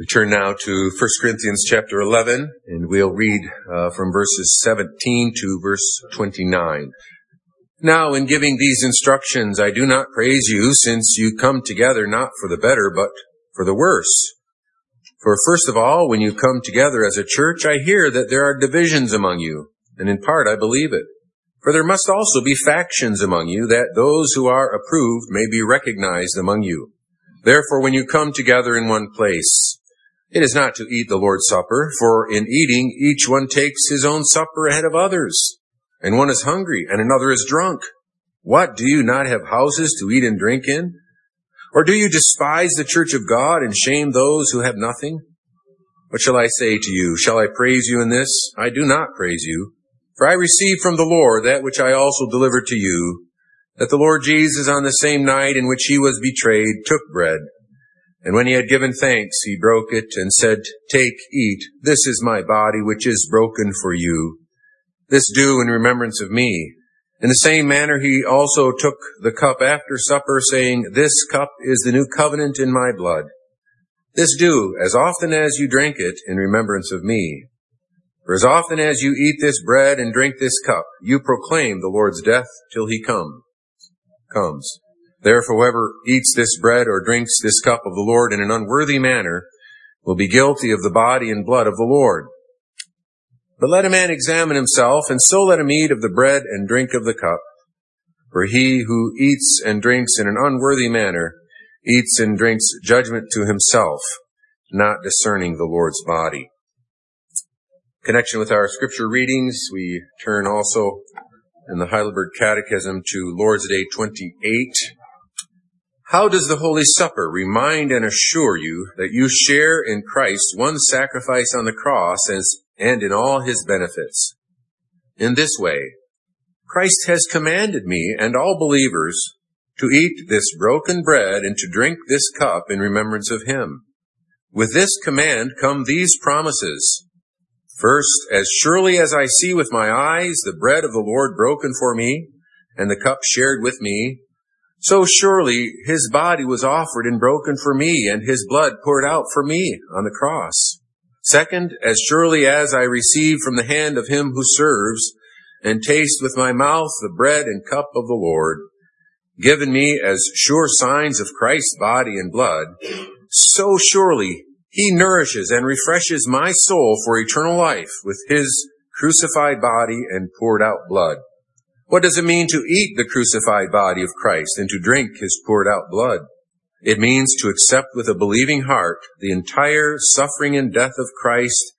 We turn now to 1 Corinthians chapter 11, and we'll read uh, from verses 17 to verse 29. Now, in giving these instructions, I do not praise you, since you come together not for the better, but for the worse. For first of all, when you come together as a church, I hear that there are divisions among you, and in part I believe it. For there must also be factions among you, that those who are approved may be recognized among you. Therefore, when you come together in one place, it is not to eat the Lord's Supper, for in eating each one takes his own supper ahead of others, and one is hungry and another is drunk. What, do you not have houses to eat and drink in? Or do you despise the church of God and shame those who have nothing? What shall I say to you? Shall I praise you in this? I do not praise you. For I received from the Lord that which I also delivered to you, that the Lord Jesus on the same night in which he was betrayed took bread. And when he had given thanks, he broke it and said, Take, eat, this is my body which is broken for you. This do in remembrance of me. In the same manner he also took the cup after supper, saying, This cup is the new covenant in my blood. This do as often as you drink it in remembrance of me. For as often as you eat this bread and drink this cup, you proclaim the Lord's death till he come, comes. Therefore, whoever eats this bread or drinks this cup of the Lord in an unworthy manner will be guilty of the body and blood of the Lord. But let a man examine himself, and so let him eat of the bread and drink of the cup. For he who eats and drinks in an unworthy manner eats and drinks judgment to himself, not discerning the Lord's body. Connection with our scripture readings, we turn also in the Heidelberg Catechism to Lord's Day 28, how does the Holy Supper remind and assure you that you share in Christ's one sacrifice on the cross and in all his benefits? In this way, Christ has commanded me and all believers to eat this broken bread and to drink this cup in remembrance of him. With this command come these promises. First, as surely as I see with my eyes the bread of the Lord broken for me and the cup shared with me, so surely his body was offered and broken for me, and his blood poured out for me on the cross. Second, as surely as I receive from the hand of him who serves, and taste with my mouth the bread and cup of the Lord, given me as sure signs of Christ's body and blood, so surely he nourishes and refreshes my soul for eternal life with his crucified body and poured out blood. What does it mean to eat the crucified body of Christ and to drink his poured out blood? It means to accept with a believing heart the entire suffering and death of Christ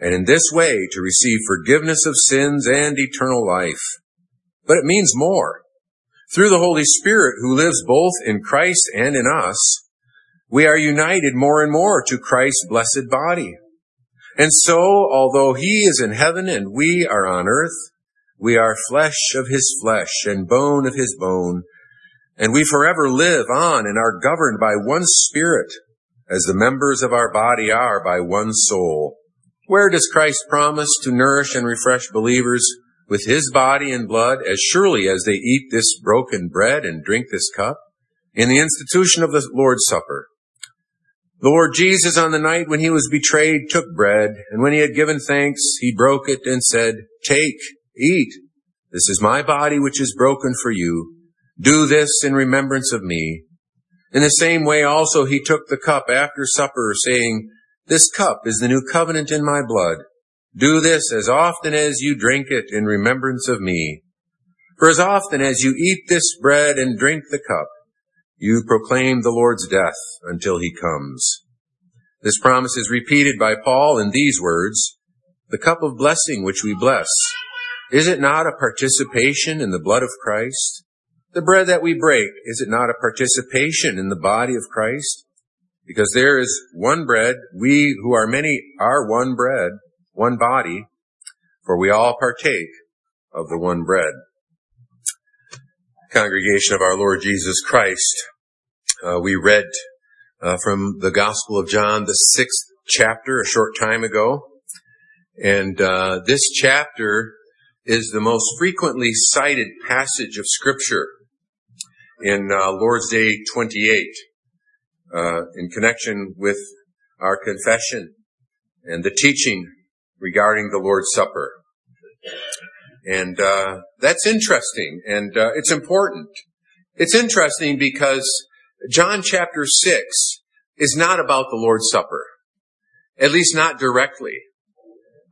and in this way to receive forgiveness of sins and eternal life. But it means more. Through the Holy Spirit who lives both in Christ and in us, we are united more and more to Christ's blessed body. And so, although he is in heaven and we are on earth, we are flesh of his flesh and bone of his bone, and we forever live on and are governed by one spirit, as the members of our body are by one soul. Where does Christ promise to nourish and refresh believers with his body and blood as surely as they eat this broken bread and drink this cup? In the institution of the Lord's Supper. The Lord Jesus on the night when he was betrayed took bread, and when he had given thanks, he broke it and said, Take, Eat. This is my body which is broken for you. Do this in remembrance of me. In the same way also he took the cup after supper saying, This cup is the new covenant in my blood. Do this as often as you drink it in remembrance of me. For as often as you eat this bread and drink the cup, you proclaim the Lord's death until he comes. This promise is repeated by Paul in these words, the cup of blessing which we bless is it not a participation in the blood of Christ? The bread that we break, is it not a participation in the body of Christ? Because there is one bread, we who are many are one bread, one body, for we all partake of the one bread. Congregation of our Lord Jesus Christ, uh, we read uh, from the Gospel of John, the sixth chapter, a short time ago. And uh, this chapter is the most frequently cited passage of Scripture in uh, Lord's Day 28 uh, in connection with our confession and the teaching regarding the Lord's Supper. And uh, that's interesting, and uh, it's important. It's interesting because John chapter 6 is not about the Lord's Supper, at least not directly.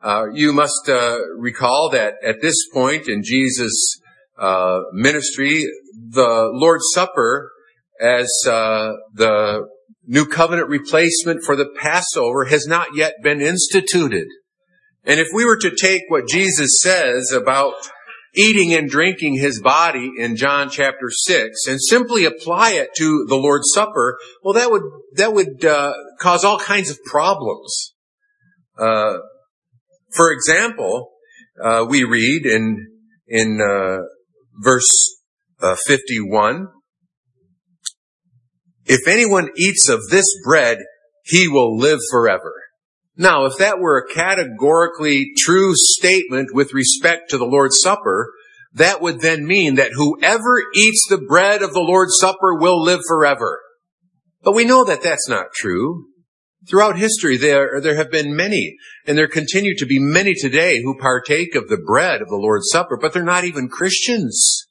Uh, you must uh, recall that at this point in Jesus' uh, ministry, the Lord's Supper, as uh, the new covenant replacement for the Passover, has not yet been instituted. And if we were to take what Jesus says about eating and drinking his body in John chapter 6 and simply apply it to the Lord's Supper, well, that would, that would, uh, cause all kinds of problems. Uh, for example, uh, we read in, in, uh, verse uh, 51, if anyone eats of this bread, he will live forever. Now, if that were a categorically true statement with respect to the Lord's Supper, that would then mean that whoever eats the bread of the Lord's Supper will live forever. But we know that that's not true. Throughout history, there, there have been many, and there continue to be many today who partake of the bread of the Lord's Supper, but they're not even Christians.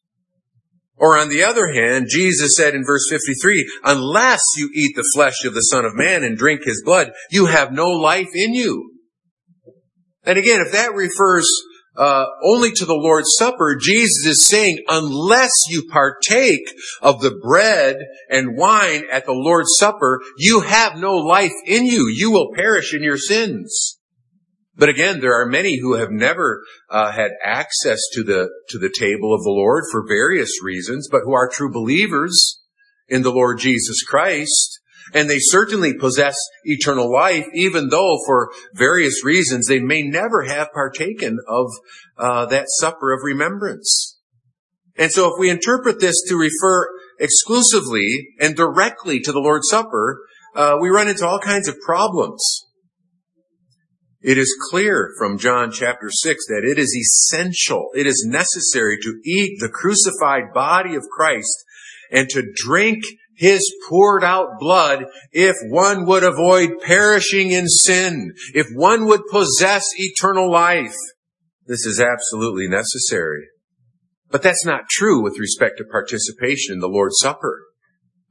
Or on the other hand, Jesus said in verse 53, unless you eat the flesh of the Son of Man and drink his blood, you have no life in you. And again, if that refers uh, only to the Lord's Supper, Jesus is saying, unless you partake of the bread and wine at the Lord's Supper, you have no life in you. You will perish in your sins. But again, there are many who have never uh, had access to the to the table of the Lord for various reasons, but who are true believers in the Lord Jesus Christ, and they certainly possess eternal life, even though for various reasons they may never have partaken of uh, that supper of remembrance. And so, if we interpret this to refer exclusively and directly to the Lord's Supper, uh, we run into all kinds of problems. It is clear from John chapter 6 that it is essential, it is necessary to eat the crucified body of Christ and to drink his poured out blood if one would avoid perishing in sin, if one would possess eternal life. This is absolutely necessary. But that's not true with respect to participation in the Lord's Supper.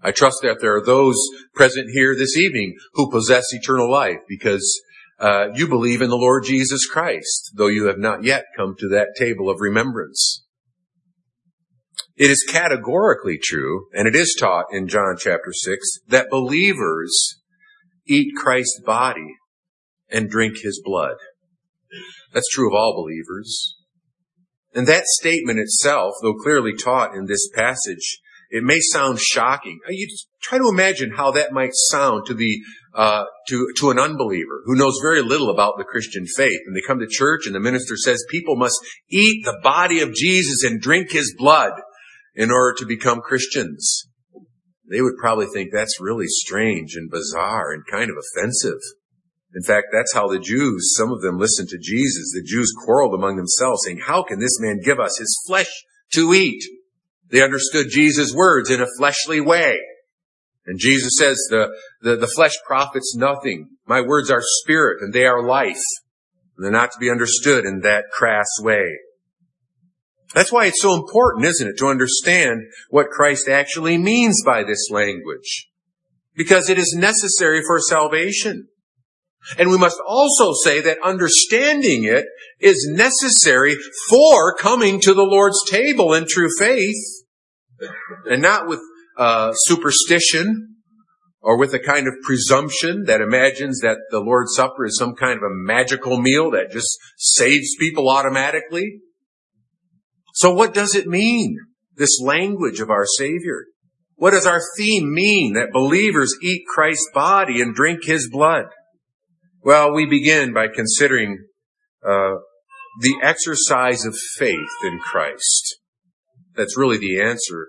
I trust that there are those present here this evening who possess eternal life because uh, you believe in the Lord Jesus Christ, though you have not yet come to that table of remembrance. It is categorically true, and it is taught in John chapter 6, that believers eat Christ's body and drink his blood. That's true of all believers. And that statement itself, though clearly taught in this passage, it may sound shocking. Uh, you try to imagine how that might sound to the uh, to to an unbeliever who knows very little about the Christian faith, and they come to church, and the minister says people must eat the body of Jesus and drink His blood in order to become Christians. They would probably think that's really strange and bizarre and kind of offensive. In fact, that's how the Jews, some of them listened to Jesus. The Jews quarreled among themselves, saying, "How can this man give us his flesh to eat?" They understood Jesus' words in a fleshly way. And Jesus says the, the, the, flesh profits nothing. My words are spirit and they are life. And they're not to be understood in that crass way. That's why it's so important, isn't it, to understand what Christ actually means by this language. Because it is necessary for salvation. And we must also say that understanding it is necessary for coming to the Lord's table in true faith and not with uh, superstition or with a kind of presumption that imagines that the Lord's Supper is some kind of a magical meal that just saves people automatically. So what does it mean, this language of our Savior? What does our theme mean that believers eat Christ's body and drink His blood? Well, we begin by considering uh, the exercise of faith in Christ. That's really the answer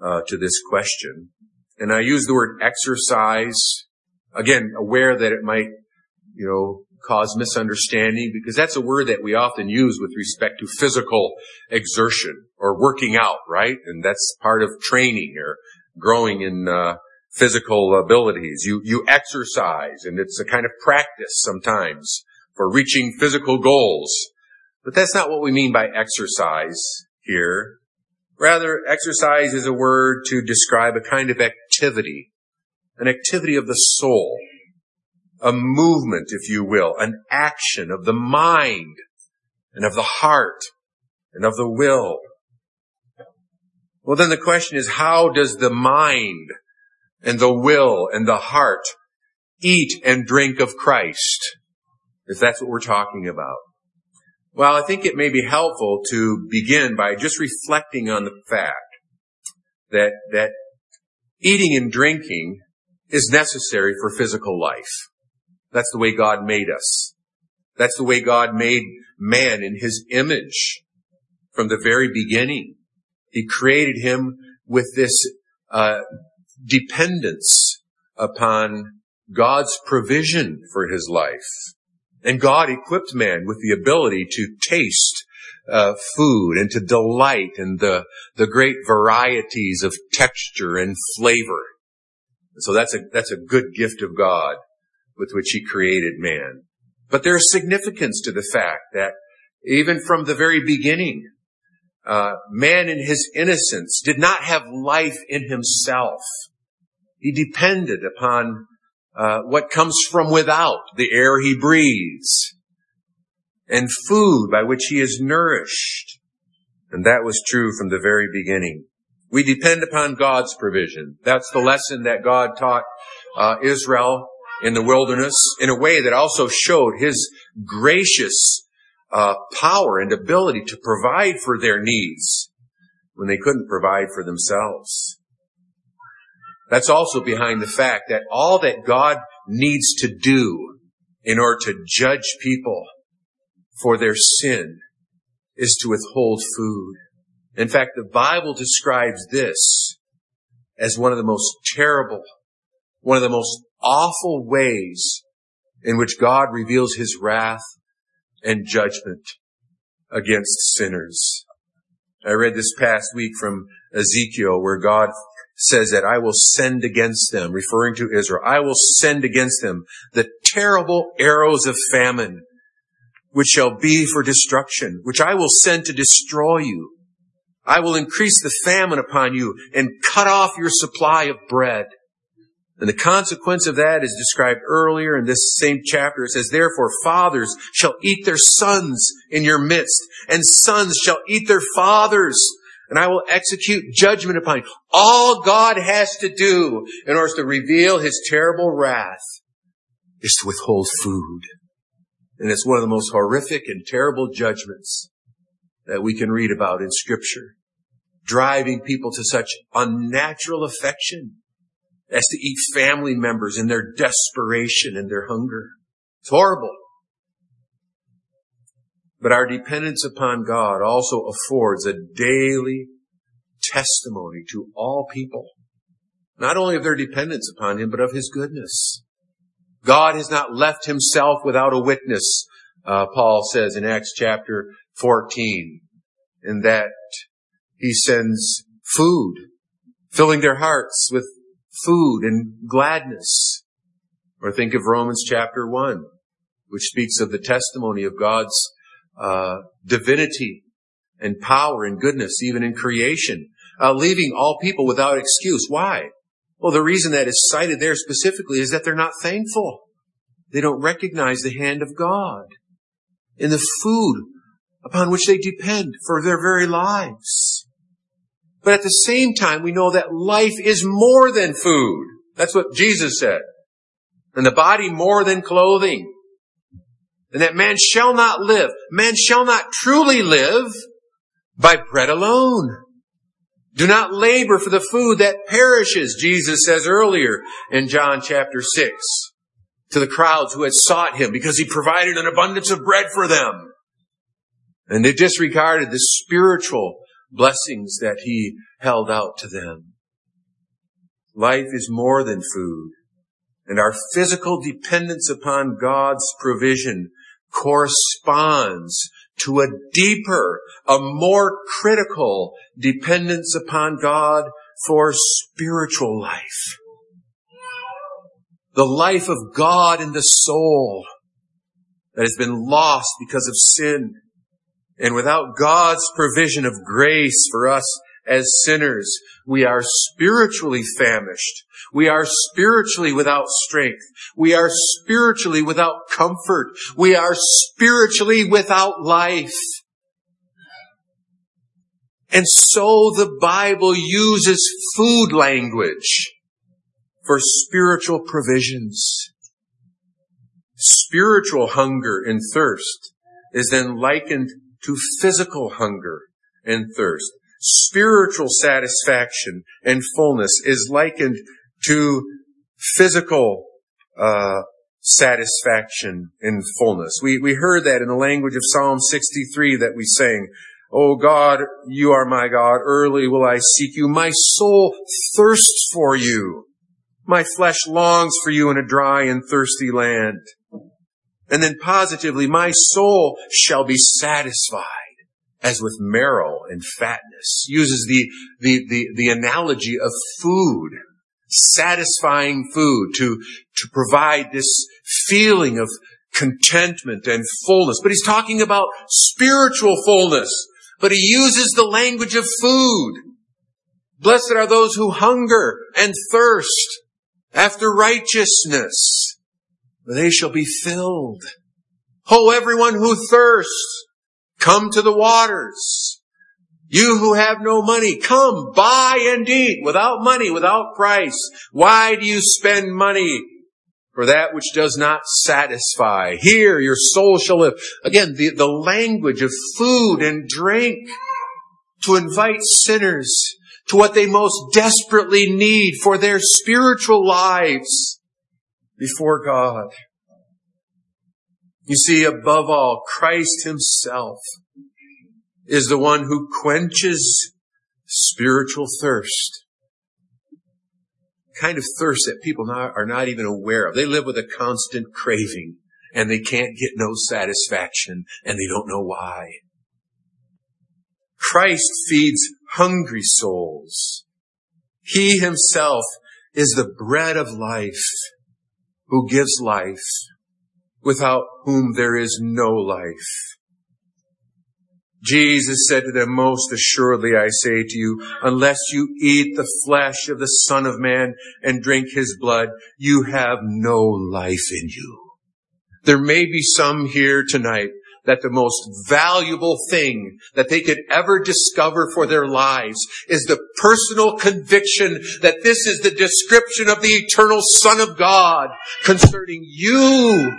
uh, to this question. And I use the word exercise, again, aware that it might, you know, cause misunderstanding because that's a word that we often use with respect to physical exertion or working out, right? And that's part of training or growing in uh, physical abilities. You, you exercise and it's a kind of practice sometimes for reaching physical goals. But that's not what we mean by exercise here. Rather, exercise is a word to describe a kind of activity, an activity of the soul, a movement, if you will, an action of the mind and of the heart and of the will. Well, then the question is, how does the mind and the will and the heart eat and drink of Christ? If that's what we're talking about. Well, I think it may be helpful to begin by just reflecting on the fact that, that eating and drinking is necessary for physical life. That's the way God made us. That's the way God made man in his image from the very beginning. He created him with this uh, dependence upon God's provision for his life. And God equipped man with the ability to taste uh, food and to delight in the, the great varieties of texture and flavor. So that's a, that's a good gift of God with which he created man. But there's significance to the fact that even from the very beginning, uh, man in his innocence did not have life in himself. He depended upon uh, what comes from without, the air he breathes, and food by which he is nourished. And that was true from the very beginning. We depend upon God's provision. That's the lesson that God taught uh, Israel in the wilderness in a way that also showed his gracious uh, power and ability to provide for their needs when they couldn't provide for themselves. That's also behind the fact that all that God needs to do in order to judge people for their sin is to withhold food. In fact, the Bible describes this as one of the most terrible, one of the most awful ways in which God reveals his wrath and judgment against sinners. I read this past week from Ezekiel where God says that I will send against them, referring to Israel, I will send against them the terrible arrows of famine, which shall be for destruction, which I will send to destroy you. I will increase the famine upon you and cut off your supply of bread. And the consequence of that is described earlier in this same chapter. It says, therefore fathers shall eat their sons in your midst, and sons shall eat their fathers, and I will execute judgment upon you. All God has to do in order to reveal his terrible wrath is to withhold food. And it's one of the most horrific and terrible judgments that we can read about in scripture, driving people to such unnatural affection as to eat family members in their desperation and their hunger. It's horrible. But our dependence upon God also affords a daily testimony to all people, not only of their dependence upon Him, but of His goodness. God has not left Himself without a witness, uh, Paul says in Acts chapter 14, in that He sends food, filling their hearts with food and gladness. Or think of Romans chapter 1, which speaks of the testimony of God's uh, divinity and power and goodness, even in creation, uh, leaving all people without excuse. Why? Well, the reason that is cited there specifically is that they're not thankful. They don't recognize the hand of God in the food upon which they depend for their very lives. But at the same time, we know that life is more than food. That's what Jesus said. And the body more than clothing. And that man shall not live, man shall not truly live by bread alone. Do not labor for the food that perishes, Jesus says earlier in John chapter 6 to the crowds who had sought him because he provided an abundance of bread for them. And they disregarded the spiritual blessings that he held out to them. Life is more than food, and our physical dependence upon God's provision corresponds to a deeper, a more critical dependence upon God for spiritual life. the life of God in the soul that has been lost because of sin. And without God's provision of grace for us as sinners, we are spiritually famished. We are spiritually without strength. We are spiritually without comfort. We are spiritually without life. And so the Bible uses food language for spiritual provisions. Spiritual hunger and thirst is then likened to physical hunger and thirst. Spiritual satisfaction and fullness is likened to physical uh, satisfaction and fullness. We we heard that in the language of Psalm 63 that we sang. Oh God, you are my God. Early will I seek you. My soul thirsts for you. My flesh longs for you in a dry and thirsty land. And then positively, my soul shall be satisfied as with marrow and fatness. Uses the, the, the, the analogy of food, satisfying food to, to provide this feeling of contentment and fullness. But he's talking about spiritual fullness, but he uses the language of food. Blessed are those who hunger and thirst after righteousness. They shall be filled. Oh, everyone who thirsts, come to the waters. You who have no money, come, buy and eat without money, without price. Why do you spend money for that which does not satisfy? Here your soul shall live. Again, the, the language of food and drink to invite sinners to what they most desperately need for their spiritual lives before God. You see, above all, Christ himself is the one who quenches spiritual thirst. Kind of thirst that people are not even aware of. They live with a constant craving and they can't get no satisfaction and they don't know why. Christ feeds hungry souls. He himself is the bread of life who gives life without whom there is no life. Jesus said to them, most assuredly I say to you, unless you eat the flesh of the Son of Man and drink his blood, you have no life in you. There may be some here tonight that the most valuable thing that they could ever discover for their lives is the personal conviction that this is the description of the eternal Son of God concerning you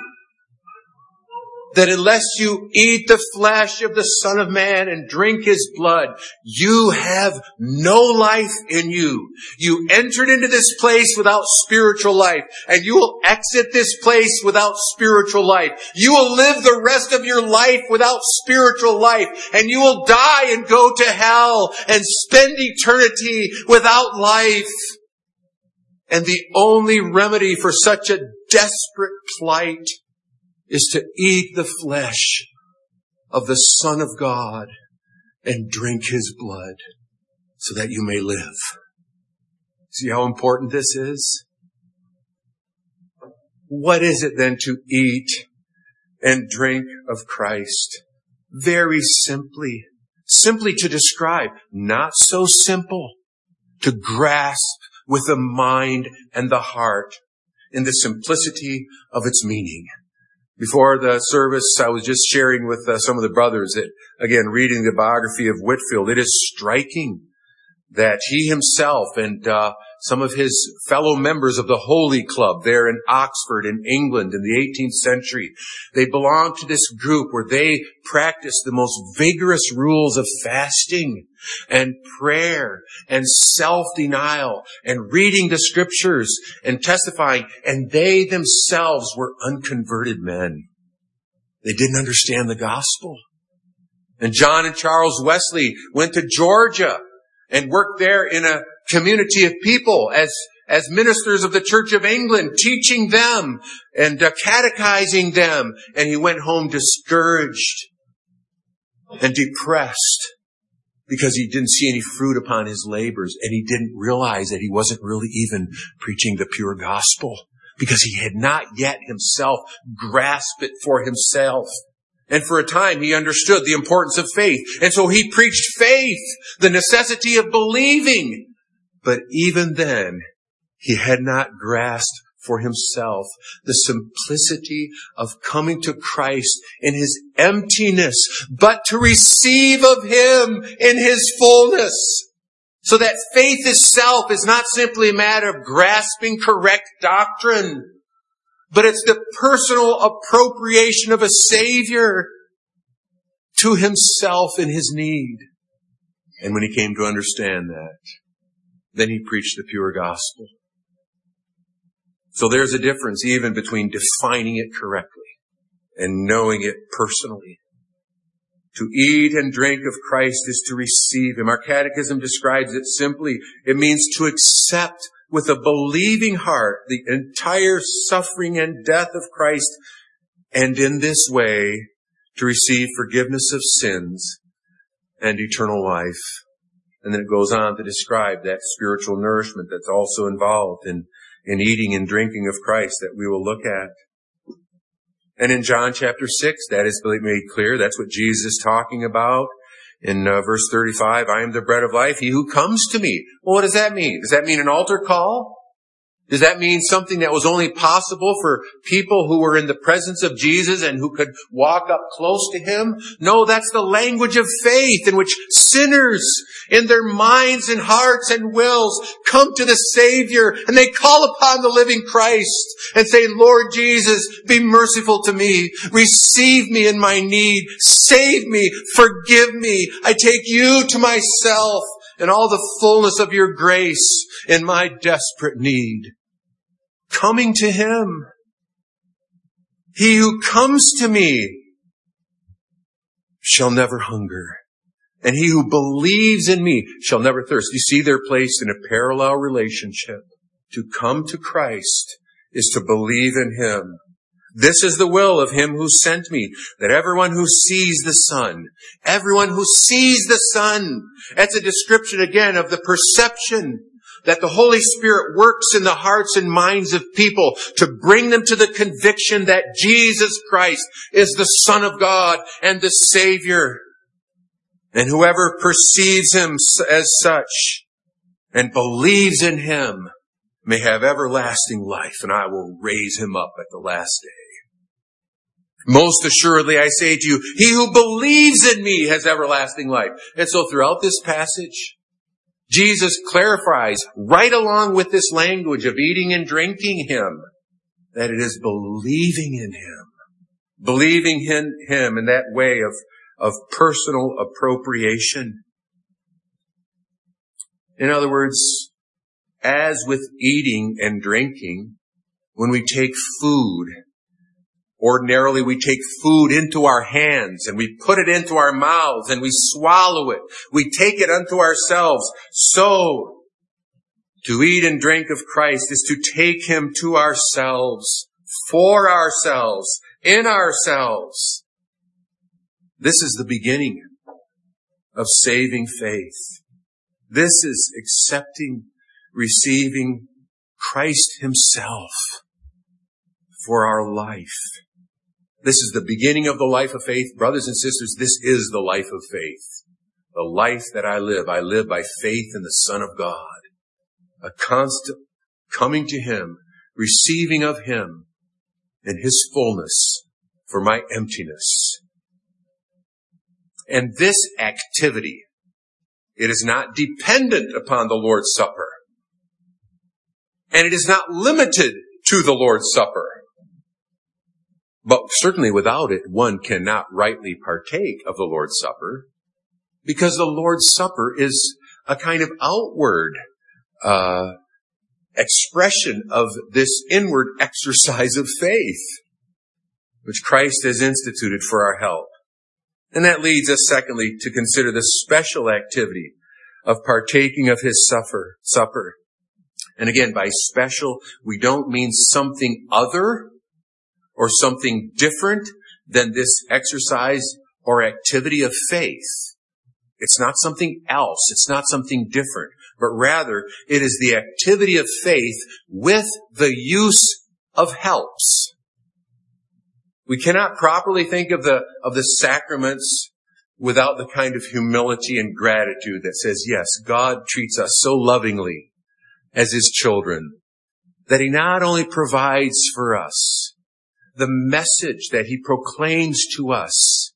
that unless you eat the flesh of the Son of Man and drink His blood, you have no life in you. You entered into this place without spiritual life, and you will exit this place without spiritual life. You will live the rest of your life without spiritual life, and you will die and go to hell and spend eternity without life. And the only remedy for such a desperate plight is to eat the flesh of the Son of God and drink His blood so that you may live. See how important this is? What is it then to eat and drink of Christ? Very simply, simply to describe, not so simple, to grasp with the mind and the heart in the simplicity of its meaning. Before the service, I was just sharing with uh, some of the brothers that, again, reading the biography of Whitefield, it is striking that he himself and uh, some of his fellow members of the Holy Club there in Oxford in England in the 18th century. They belonged to this group where they practiced the most vigorous rules of fasting and prayer and self-denial and reading the scriptures and testifying. And they themselves were unconverted men. They didn't understand the gospel. And John and Charles Wesley went to Georgia and worked there in a community of people as as ministers of the Church of England, teaching them and uh, catechizing them. And he went home discouraged and depressed because he didn't see any fruit upon his labors and he didn't realize that he wasn't really even preaching the pure gospel because he had not yet himself grasped it for himself. And for a time he understood the importance of faith. And so he preached faith, the necessity of believing. But even then, he had not grasped for himself the simplicity of coming to Christ in his emptiness, but to receive of him in his fullness. So that faith itself is not simply a matter of grasping correct doctrine, but it's the personal appropriation of a Savior to himself in his need. And when he came to understand that, then he preached the pure gospel. So there's a difference even between defining it correctly and knowing it personally. To eat and drink of Christ is to receive Him. Our catechism describes it simply. It means to accept with a believing heart the entire suffering and death of Christ and in this way to receive forgiveness of sins and eternal life. And then it goes on to describe that spiritual nourishment that's also involved in, in eating and drinking of Christ that we will look at. And in John chapter 6, that is made clear. That's what Jesus is talking about. In uh, verse 35, I am the bread of life. He who comes to me. Well, what does that mean? Does that mean an altar call? Does that mean something that was only possible for people who were in the presence of Jesus and who could walk up close to Him? No, that's the language of faith in which sinners in their minds and hearts and wills come to the Savior and they call upon the living Christ and say, Lord Jesus, be merciful to me. Receive me in my need. Save me. Forgive me. I take you to myself and all the fullness of your grace in my desperate need coming to Him. He who comes to me shall never hunger. And he who believes in me shall never thirst. You see, they're placed in a parallel relationship. To come to Christ is to believe in Him. This is the will of Him who sent me, that everyone who sees the Son, everyone who sees the Son, that's a description again of the perception that the Holy Spirit works in the hearts and minds of people to bring them to the conviction that Jesus Christ is the Son of God and the Savior. And whoever perceives Him as such and believes in Him may have everlasting life and I will raise him up at the last day. Most assuredly I say to you, he who believes in me has everlasting life. And so throughout this passage, Jesus clarifies right along with this language of eating and drinking Him that it is believing in Him. Believing in Him in that way of, of personal appropriation. In other words, as with eating and drinking, when we take food Ordinarily, we take food into our hands and we put it into our mouths and we swallow it. We take it unto ourselves. So, to eat and drink of Christ is to take Him to ourselves, for ourselves, in ourselves. This is the beginning of saving faith. This is accepting, receiving Christ Himself for our life. This is the beginning of the life of faith. Brothers and sisters, this is the life of faith. The life that I live, I live by faith in the Son of God. A constant coming to Him, receiving of Him in His fullness for my emptiness. And this activity, it is not dependent upon the Lord's Supper. And it is not limited to the Lord's Supper. But certainly without it, one cannot rightly partake of the Lord's Supper because the Lord's Supper is a kind of outward uh, expression of this inward exercise of faith, which Christ has instituted for our help. And that leads us, secondly, to consider the special activity of partaking of His suffer, supper. And again, by special, we don't mean something other or something different than this exercise or activity of faith. It's not something else. It's not something different, but rather it is the activity of faith with the use of helps. We cannot properly think of the, of the sacraments without the kind of humility and gratitude that says, yes, God treats us so lovingly as his children that he not only provides for us the message that he proclaims to us,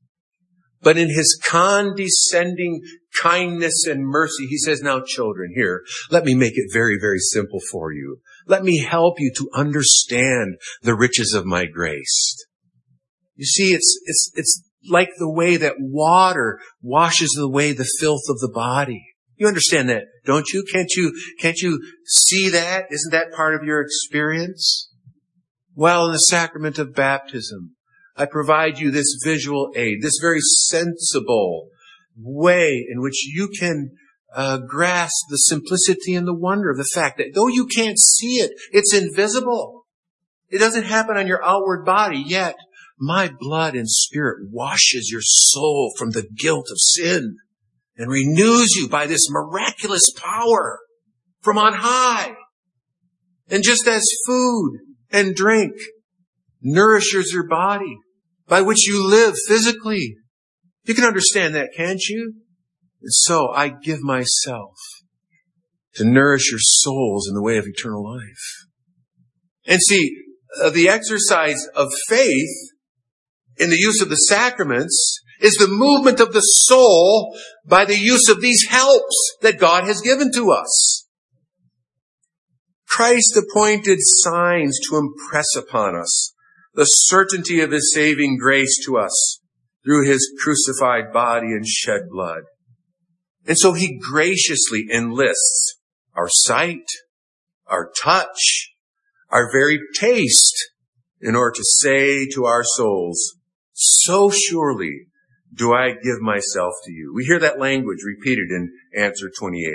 but in his condescending kindness and mercy, he says, now children, here, let me make it very, very simple for you. Let me help you to understand the riches of my grace. You see, it's, it's, it's like the way that water washes away the filth of the body. You understand that, don't you? Can't you, can't you see that? Isn't that part of your experience? Well, in the sacrament of baptism, I provide you this visual aid, this very sensible way in which you can uh, grasp the simplicity and the wonder of the fact that though you can't see it, it's invisible. It doesn't happen on your outward body yet. My blood and spirit washes your soul from the guilt of sin and renews you by this miraculous power from on high. And just as food and drink nourishes your body by which you live physically, you can understand that, can't you? And so I give myself to nourish your souls in the way of eternal life. And see, uh, the exercise of faith in the use of the sacraments is the movement of the soul by the use of these helps that God has given to us. Christ appointed signs to impress upon us the certainty of his saving grace to us through his crucified body and shed blood. And so he graciously enlists our sight, our touch, our very taste in order to say to our souls, so surely do I give myself to you. We hear that language repeated in answer 28.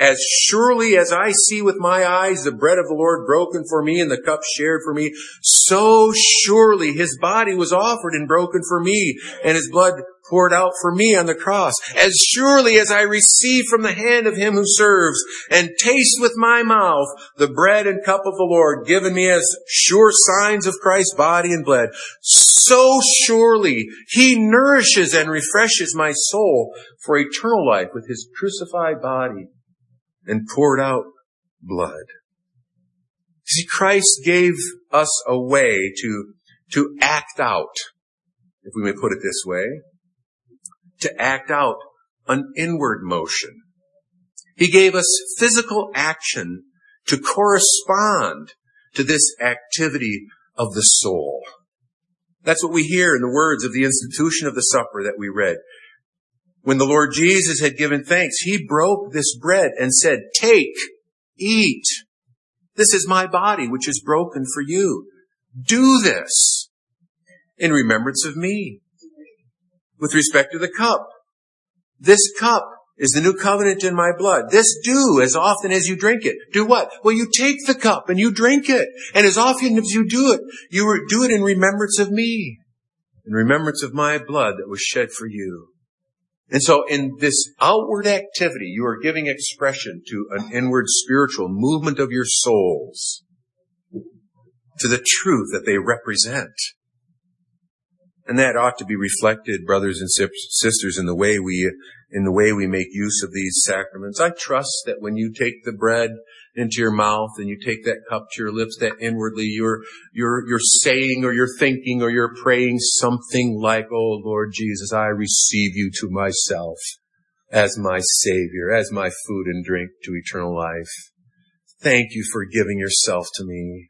As surely as I see with my eyes the bread of the Lord broken for me and the cup shared for me, so surely his body was offered and broken for me and his blood poured out for me on the cross. As surely as I receive from the hand of him who serves and taste with my mouth the bread and cup of the Lord given me as sure signs of Christ's body and blood, so surely he nourishes and refreshes my soul for eternal life with his crucified body and poured out blood. See, Christ gave us a way to, to act out, if we may put it this way, to act out an inward motion. He gave us physical action to correspond to this activity of the soul. That's what we hear in the words of the institution of the supper that we read. When the Lord Jesus had given thanks, he broke this bread and said, take, eat. This is my body, which is broken for you. Do this in remembrance of me. With respect to the cup, this cup is the new covenant in my blood. This do as often as you drink it. Do what? Well, you take the cup and you drink it. And as often as you do it, you do it in remembrance of me. In remembrance of my blood that was shed for you. And so in this outward activity, you are giving expression to an inward spiritual movement of your souls to the truth that they represent. And that ought to be reflected, brothers and sisters, in the way we, in the way we make use of these sacraments. I trust that when you take the bread into your mouth and you take that cup to your lips, that inwardly you're, you're, you're saying or you're thinking or you're praying something like, Oh Lord Jesus, I receive you to myself as my savior, as my food and drink to eternal life. Thank you for giving yourself to me.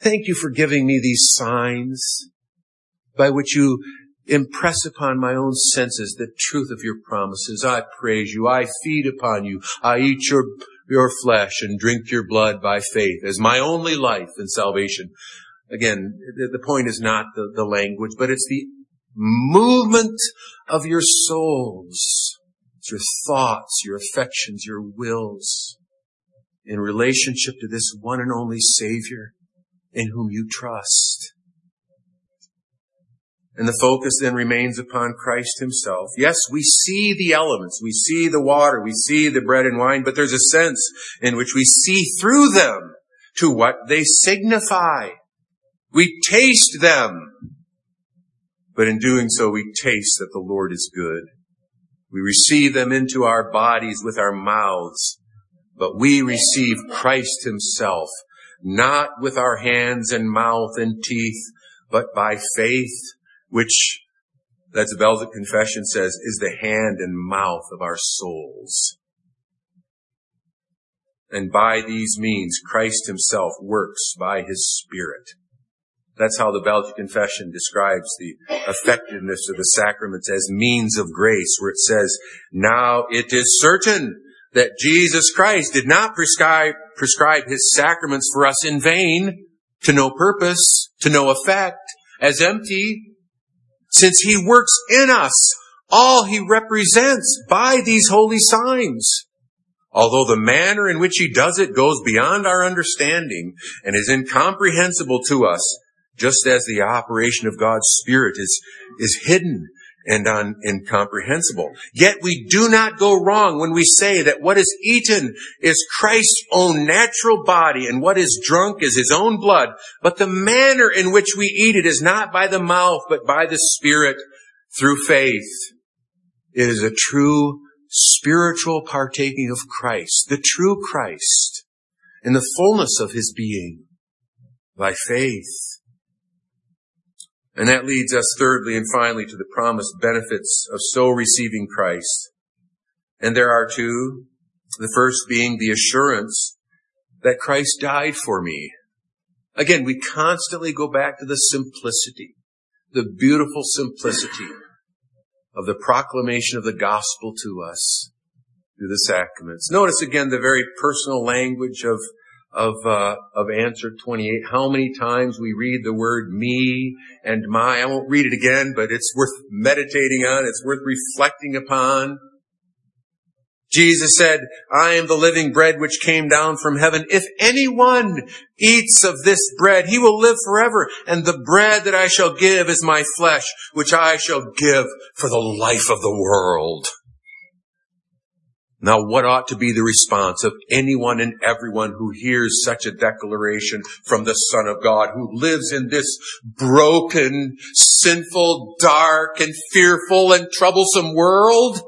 Thank you for giving me these signs by which you impress upon my own senses the truth of your promises. I praise you. I feed upon you. I eat your, your flesh and drink your blood by faith as my only life and salvation. Again, the point is not the, the language, but it's the movement of your souls. It's your thoughts, your affections, your wills in relationship to this one and only Savior in whom you trust. And the focus then remains upon Christ himself. Yes, we see the elements. We see the water. We see the bread and wine, but there's a sense in which we see through them to what they signify. We taste them. But in doing so, we taste that the Lord is good. We receive them into our bodies with our mouths, but we receive Christ himself, not with our hands and mouth and teeth, but by faith, which, that's the Belgic Confession says, is the hand and mouth of our souls. And by these means, Christ himself works by his Spirit. That's how the Belgic Confession describes the effectiveness of the sacraments as means of grace, where it says, now it is certain that Jesus Christ did not prescribe, prescribe his sacraments for us in vain, to no purpose, to no effect, as empty, since he works in us all he represents by these holy signs. Although the manner in which he does it goes beyond our understanding and is incomprehensible to us, just as the operation of God's Spirit is, is hidden and incomprehensible. Yet we do not go wrong when we say that what is eaten is Christ's own natural body and what is drunk is his own blood. But the manner in which we eat it is not by the mouth, but by the Spirit through faith. It is a true spiritual partaking of Christ, the true Christ, in the fullness of his being by faith. And that leads us thirdly and finally to the promised benefits of so receiving Christ. And there are two. The first being the assurance that Christ died for me. Again, we constantly go back to the simplicity, the beautiful simplicity of the proclamation of the gospel to us through the sacraments. Notice again the very personal language of of uh, of answer 28 how many times we read the word me and my i won't read it again but it's worth meditating on it's worth reflecting upon. Jesus said i am the living bread which came down from heaven. If anyone eats of this bread he will live forever. And the bread that i shall give is my flesh which i shall give for the life of the world now, what ought to be the response of anyone and everyone who hears such a declaration from the Son of God, who lives in this broken, sinful, dark, and fearful and troublesome world?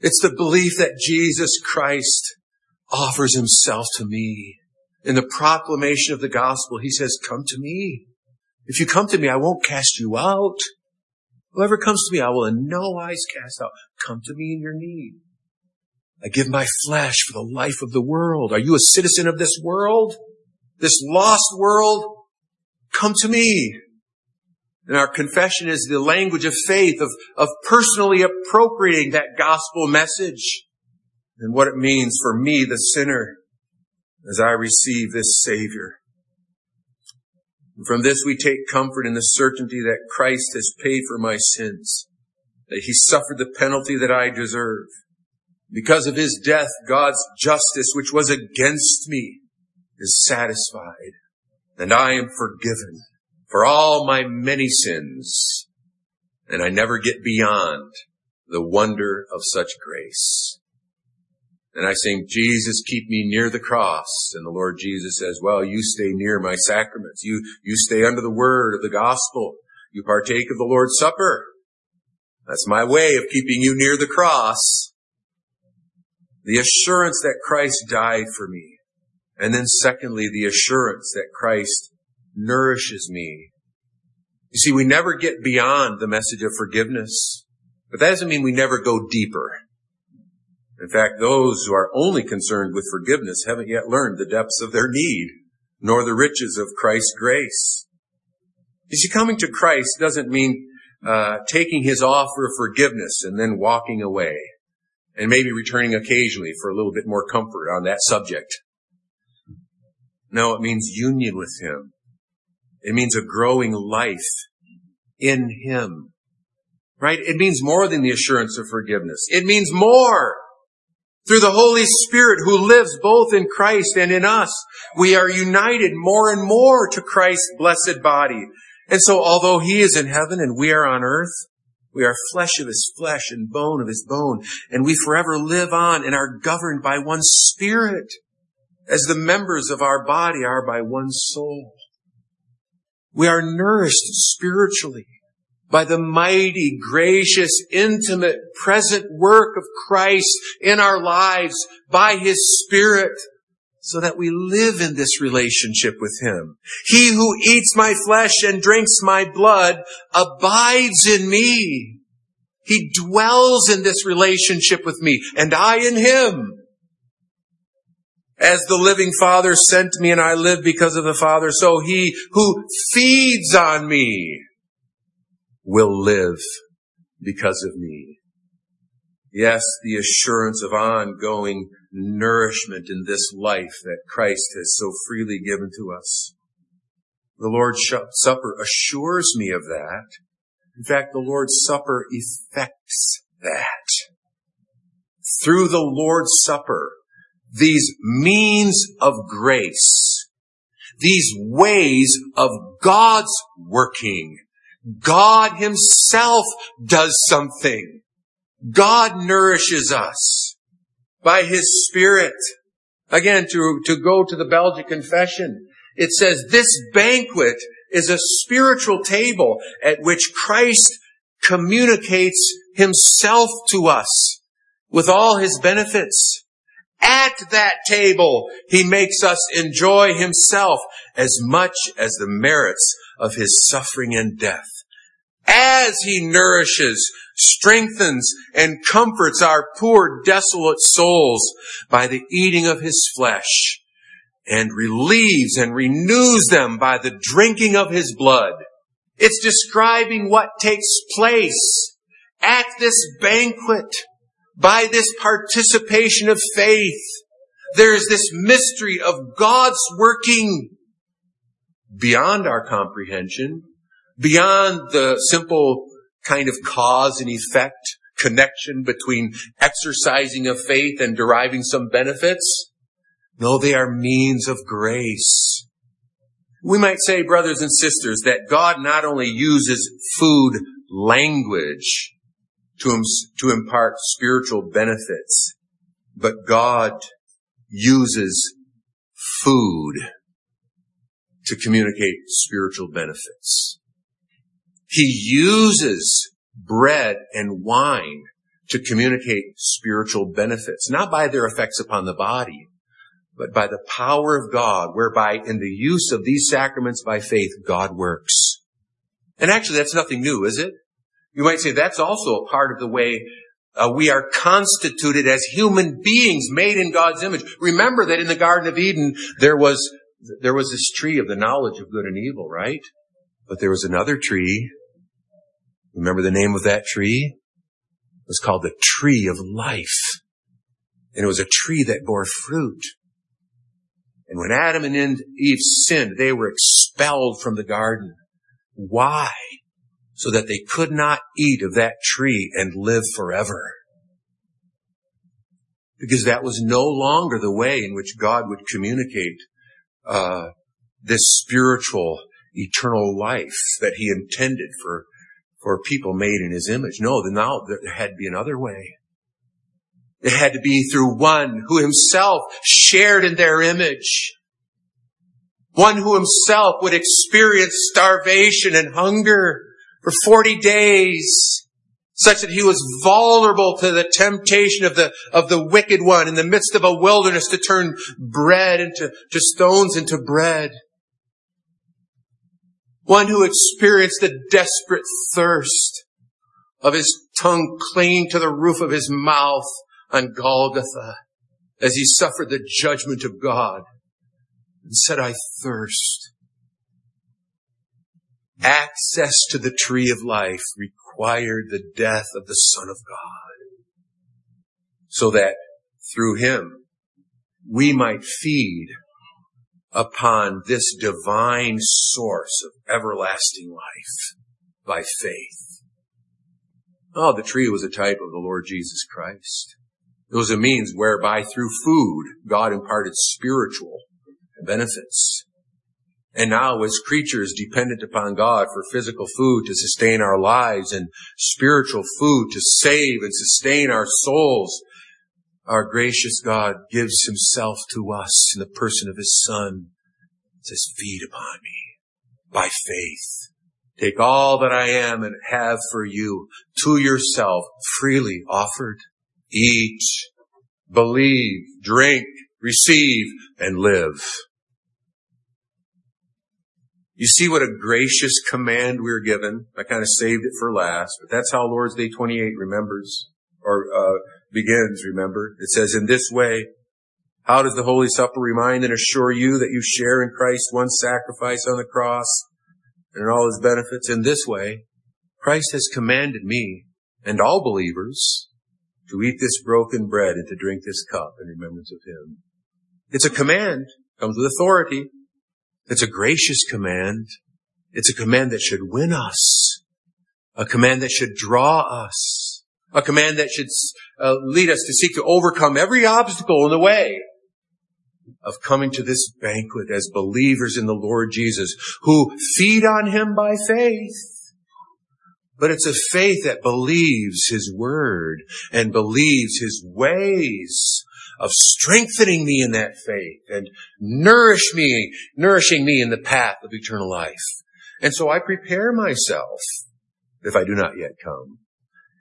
It's the belief that Jesus Christ offers himself to me. In the proclamation of the gospel, he says, come to me. If you come to me, I won't cast you out. Whoever comes to me, I will in no wise cast out. Come to me in your need. I give my flesh for the life of the world. Are you a citizen of this world? This lost world? Come to me. And our confession is the language of faith, of, of personally appropriating that gospel message and what it means for me, the sinner, as I receive this Savior. And from this we take comfort in the certainty that Christ has paid for my sins, that He suffered the penalty that I deserve, because of his death, God's justice, which was against me, is satisfied, and I am forgiven for all my many sins, and I never get beyond the wonder of such grace. And I sing, Jesus, keep me near the cross. And the Lord Jesus says, well, you stay near my sacraments. You, you stay under the word of the gospel. You partake of the Lord's Supper. That's my way of keeping you near the cross. The assurance that Christ died for me. And then secondly, the assurance that Christ nourishes me. You see, we never get beyond the message of forgiveness, but that doesn't mean we never go deeper. In fact, those who are only concerned with forgiveness haven't yet learned the depths of their need, nor the riches of Christ's grace. You see, coming to Christ doesn't mean uh, taking his offer of forgiveness and then walking away and maybe returning occasionally for a little bit more comfort on that subject. No, it means union with Him. It means a growing life in Him. Right? It means more than the assurance of forgiveness. It means more. Through the Holy Spirit who lives both in Christ and in us, we are united more and more to Christ's blessed body. And so although He is in heaven and we are on earth, we are flesh of his flesh and bone of his bone, and we forever live on and are governed by one spirit. as the members of our body are by one soul. We are nourished spiritually by the mighty, gracious, intimate, present work of Christ in our lives by His Spirit so that we live in this relationship with Him. He who eats my flesh and drinks my blood abides in me. He dwells in this relationship with me and I in Him. As the living Father sent me and I live because of the Father, so he who feeds on me will live because of me. Yes, the assurance of ongoing nourishment in this life that Christ has so freely given to us. The Lord's Supper assures me of that. In fact, the Lord's Supper effects that. Through the Lord's Supper, these means of grace, these ways of God's working, God himself does something. God nourishes us by his spirit. Again, to, to go to the Belgic confession, it says this banquet is a spiritual table at which Christ communicates himself to us with all his benefits. At that table, he makes us enjoy himself as much as the merits of his suffering and death as he nourishes, strengthens, and comforts our poor, desolate souls by the eating of his flesh, and relieves and renews them by the drinking of his blood. It's describing what takes place at this banquet by this participation of faith. There is this mystery of God's working beyond our comprehension beyond the simple kind of cause and effect connection between exercising of faith and deriving some benefits. No, they are means of grace. We might say, brothers and sisters, that God not only uses food language to, to impart spiritual benefits, but God uses food to communicate spiritual benefits. He uses bread and wine to communicate spiritual benefits, not by their effects upon the body, but by the power of God, whereby in the use of these sacraments by faith, God works. And actually, that's nothing new, is it? You might say that's also a part of the way uh, we are constituted as human beings made in God's image. Remember that in the Garden of Eden, there was, there was this tree of the knowledge of good and evil, right? But there was another tree Remember the name of that tree? It was called the tree of life. And it was a tree that bore fruit. And when Adam and Eve sinned, they were expelled from the garden. Why? So that they could not eat of that tree and live forever. Because that was no longer the way in which God would communicate uh, this spiritual, eternal life that He intended for for people made in his image. No, now there had to be another way. It had to be through one who himself shared in their image. One who himself would experience starvation and hunger for 40 days, such that he was vulnerable to the temptation of the, of the wicked one in the midst of a wilderness to turn bread into, to stones into bread. One who experienced the desperate thirst of his tongue clinging to the roof of his mouth on Golgotha as he suffered the judgment of God and said, I thirst. Access to the tree of life required the death of the Son of God so that through him we might feed upon this divine source of everlasting life by faith. Oh, the tree was a type of the Lord Jesus Christ. It was a means whereby through food, God imparted spiritual benefits. And now as creatures dependent upon God for physical food to sustain our lives and spiritual food to save and sustain our souls, our gracious God gives himself to us in the person of his son. It says, feed upon me by faith. Take all that I am and have for you to yourself freely offered. Eat, believe, drink, receive, and live. You see what a gracious command we're given. I kind of saved it for last, but that's how Lord's Day 28 remembers or uh, begins. Remember, it says, "In this way, how does the Holy Supper remind and assure you that you share in Christ's one sacrifice on the cross and in all His benefits? In this way, Christ has commanded me and all believers to eat this broken bread and to drink this cup in remembrance of Him. It's a command, comes with authority. It's a gracious command. It's a command that should win us. A command that should draw us. A command that should uh, lead us to seek to overcome every obstacle in the way of coming to this banquet as believers in the Lord Jesus who feed on Him by faith. But it's a faith that believes His Word and believes His ways of strengthening me in that faith and nourish me, nourishing me in the path of eternal life. And so I prepare myself if I do not yet come.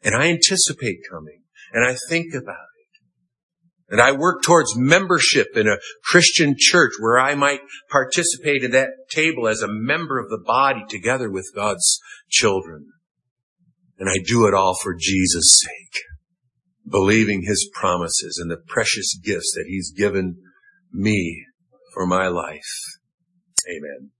And I anticipate coming and I think about it. And I work towards membership in a Christian church where I might participate in that table as a member of the body together with God's children. And I do it all for Jesus' sake believing his promises and the precious gifts that he's given me for my life. Amen.